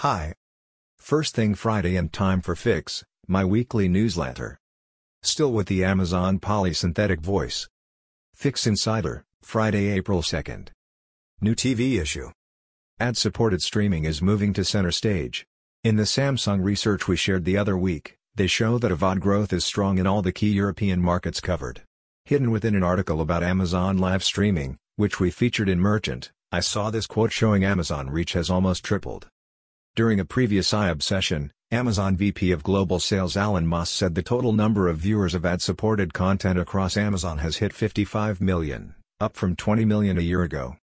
Hi. First thing Friday and time for Fix, my weekly newsletter. Still with the Amazon Polly synthetic voice. Fix Insider, Friday, April 2nd. New TV issue. Ad-supported streaming is moving to center stage. In the Samsung research we shared the other week, they show that AVOD growth is strong in all the key European markets covered. Hidden within an article about Amazon live streaming, which we featured in Merchant, I saw this quote showing Amazon reach has almost tripled. During a previous iHub session, Amazon VP of Global Sales Alan Moss said the total number of viewers of ad-supported content across Amazon has hit 55 million, up from 20 million a year ago.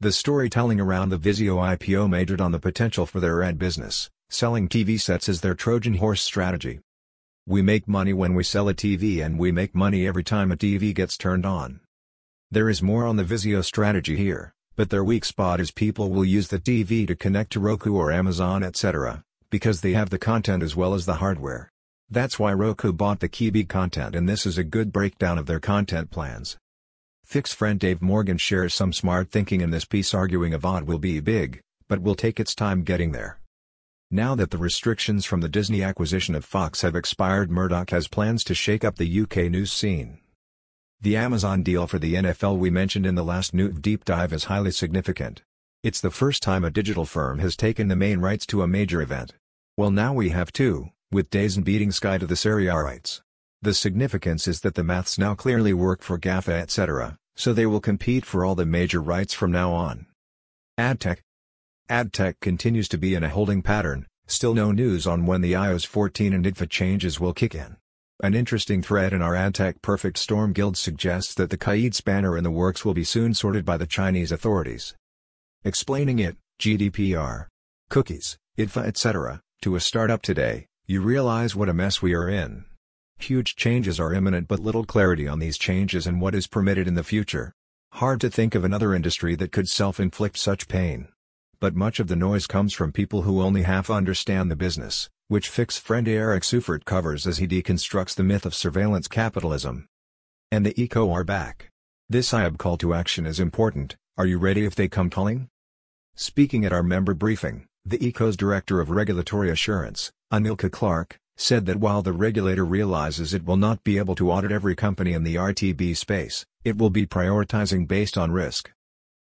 The storytelling around the Vizio IPO majored on the potential for their ad business, selling TV sets is their Trojan horse strategy. We make money when we sell a TV and we make money every time a TV gets turned on. There is more on the Vizio strategy here, but their weak spot is people will use the TV to connect to Roku or Amazon etc., because they have the content as well as the hardware. That's why Roku bought the Quibi content and this is a good breakdown of their content plans. Fix friend Dave Morgan shares some smart thinking in this piece arguing AVOD will be big, but will take its time getting there. Now that the restrictions from the Disney acquisition of Fox have expired Murdoch has plans to shake up the UK news scene. The Amazon deal for the NFL we mentioned in the last Newt Deep Dive is highly significant. It's the first time a digital firm has taken the main rights to a major event. Well now we have two, with DAZN beating Sky to the Serie A rights. The significance is that the maths now clearly work for GAFA etc., so they will compete for all the major rights from now on. AdTech AdTech continues to be in a holding pattern, still no news on when the iOS 14 and IDFA changes will kick in. An interesting thread in our AdTech Perfect Storm Guild suggests that the CAID spanner in the works will be soon sorted by the Chinese authorities. Explaining it, GDPR, cookies, IDFA etc., to a startup today, you realize what a mess we are in. Huge changes are imminent but little clarity on these changes and what is permitted in the future. Hard to think of another industry that could self-inflict such pain. But much of the noise comes from people who only half understand the business which fix friend Eric Seufert covers as he deconstructs the myth of surveillance capitalism. And the ICO are back. This IAB call to action is important, are you ready if they come calling? Speaking at our member briefing, the ICO's Director of Regulatory Assurance, Anulka Clarke, said that while the regulator realizes it will not be able to audit every company in the RTB space, it will be prioritizing based on risk.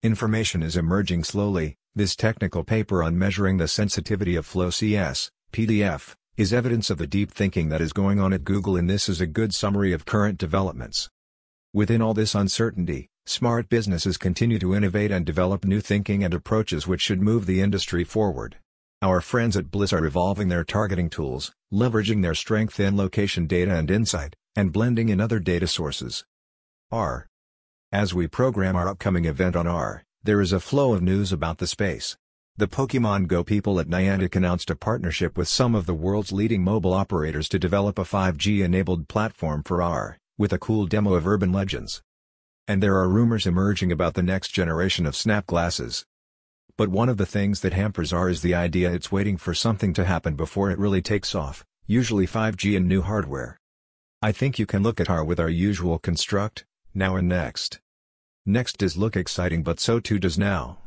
Information is emerging slowly, this technical paper on measuring the sensitivity of FLoCs, PDF, is evidence of the deep thinking that is going on at Google and this is a good summary of current developments. Within all this uncertainty, smart businesses continue to innovate and develop new thinking and approaches which should move the industry forward. Our friends at Blis are evolving their targeting tools, leveraging their strength in location data and insight, and blending in other data sources. R. As we program our upcoming event on R, there is a flow of news about the space. The Pokemon Go people at Niantic announced a partnership with some of the world's leading mobile operators to develop a 5G-enabled platform for AR, with a cool demo of Urban Legends. And there are rumors emerging about the next generation of Snap glasses. But one of the things that hampers AR is the idea it's waiting for something to happen before it really takes off, usually 5G and new hardware. I think you can look at AR with our usual construct, now and next. Next does look exciting but so too does now.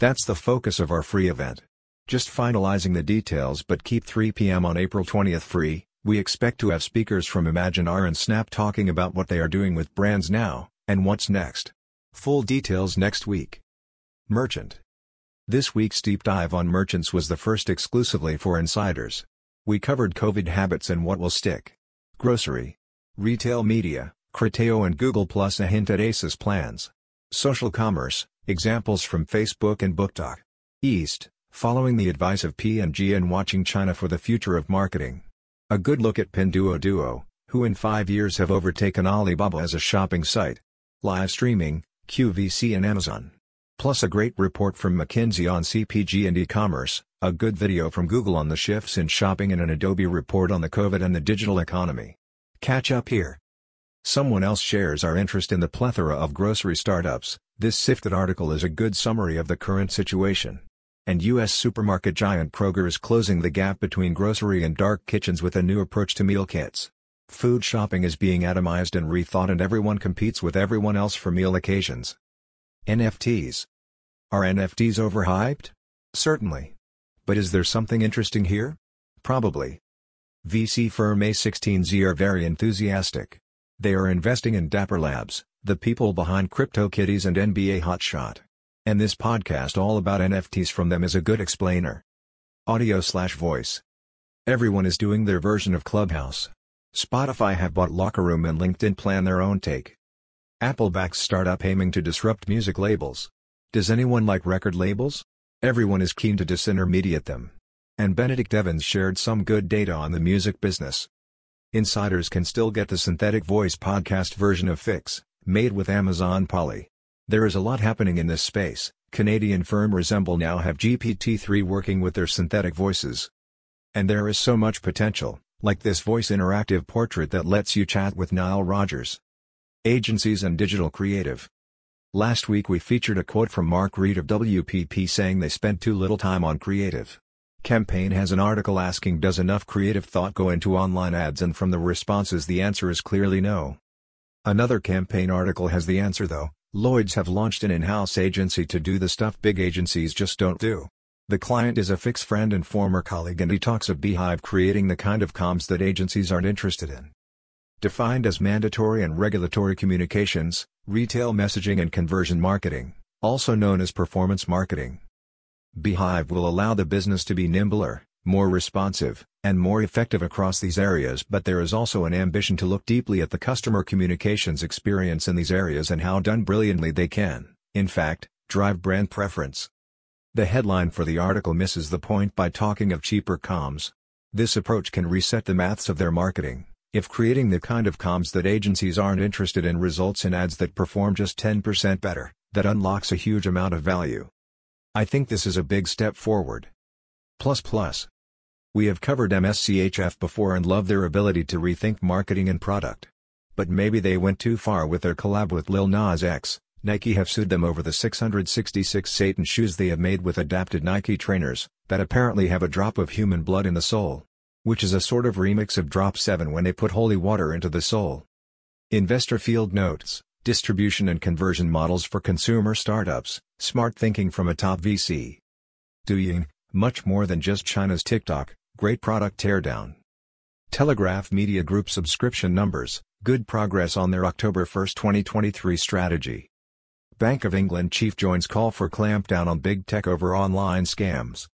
That's the focus of our free event. Just finalizing the details but keep 3 p.m. on April 20th free, we expect to have speakers from Imagine R and Snap talking about what they are doing with brands now, and what's next. Full details next week. Merchant. This week's deep dive on merchants was the first exclusively for insiders. We covered COVID habits and what will stick. Grocery. Retail media, Criteo and Google plus a hint at ASUS plans. Social commerce, Examples from Facebook and BookTok. East, following the advice of P&G and watching China for the future of marketing. A good look at Pinduoduo, who in five years have overtaken Alibaba as a shopping site. Live streaming, QVC and Amazon. Plus a great report from McKinsey on CPG and e-commerce, a good video from Google on the shifts in shopping and an Adobe report on the COVID and the digital economy. Catch up here. Someone else shares our interest in the plethora of grocery startups, this sifted article is a good summary of the current situation. And U.S. supermarket giant Kroger is closing the gap between grocery and dark kitchens with a new approach to meal kits. Food shopping is being atomized and rethought and everyone competes with everyone else for meal occasions. NFTs. Are NFTs overhyped? Certainly. But is there something interesting here? Probably. VC firm A16Z are very enthusiastic. They are investing in Dapper Labs, the people behind CryptoKitties and NBA Top Shot. And this podcast all about NFTs from them is a good explainer. Audio slash voice. Everyone is doing their version of Clubhouse. Spotify have bought Locker Room and LinkedIn plan their own take. Apple backs startup aiming to disrupt music labels. Does anyone like record labels? Everyone is keen to disintermediate them. And Benedict Evans shared some good data on the music business. Insiders can still get the synthetic voice podcast version of Fix, made with Amazon Polly. There is a lot happening in this space. Canadian firm Resemble now have GPT-3 working with their synthetic voices. And there is so much potential, like this voice interactive portrait that lets you chat with Nile Rodgers. Agencies and Digital Creative Last week we featured a quote from Mark Reed of WPP saying they spent too little time on creative. Campaign has an article asking does enough creative thought go into online ads and from the responses the answer is clearly no. Another campaign article has the answer though, Lloyds have launched an in-house agency to do the stuff big agencies just don't do. The client is a fix friend and former colleague and he talks of Beehive creating the kind of comms that agencies aren't interested in. Defined as mandatory and regulatory communications, retail messaging and conversion marketing, also known as performance marketing. Beehive will allow the business to be nimbler, more responsive, and more effective across these areas but there is also an ambition to look deeply at the customer communications experience in these areas and how done brilliantly they can, in fact, drive brand preference. The headline for the article misses the point by talking of cheaper comms. This approach can reset the maths of their marketing. If creating the kind of comms that agencies aren't interested in results in ads that perform just 10% better, that unlocks a huge amount of value. I think this is a big step forward. Plus plus. We have covered MSCHF before and love their ability to rethink marketing and product. But maybe they went too far with their collab with Lil Nas X. Nike have sued them over the 666 Satan shoes they have made with adapted Nike trainers, that apparently have a drop of human blood in the sole. Which is a sort of remix of Drop 7 when they put holy water into the soul. Investor Field notes, distribution and conversion models for consumer startups, smart thinking from a top VC. Douyin, much more than just China's TikTok, great product teardown. Telegraph Media Group subscription numbers, good progress on their October 1, 2023 strategy. Bank of England chief joins call for clampdown on big tech over online scams.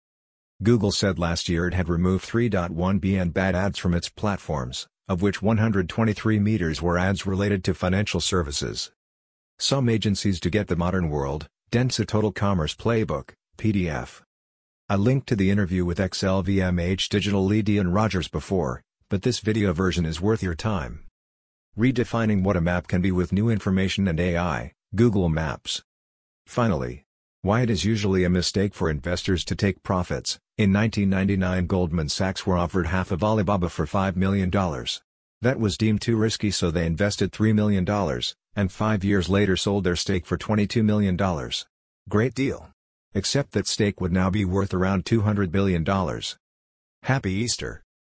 Google said last year it had removed 3.1 billion bad ads from its platforms, of which 123 meters were ads related to financial services. Some agencies to get the modern world, Dentsu Total Commerce Playbook, PDF. I linked to the interview with ex-LVMH Digital lead Ian Rogers before, but this video version is worth your time. Redefining what a map can be with new information and AI, Google Maps. Finally, why it is usually a mistake for investors to take profits, in 1999 Goldman Sachs were offered half of Alibaba for $5 million. That was deemed too risky so they invested $3 million, and five years later sold their stake for $22 million. Great deal. Except that stake would now be worth around $200 billion. Happy Easter.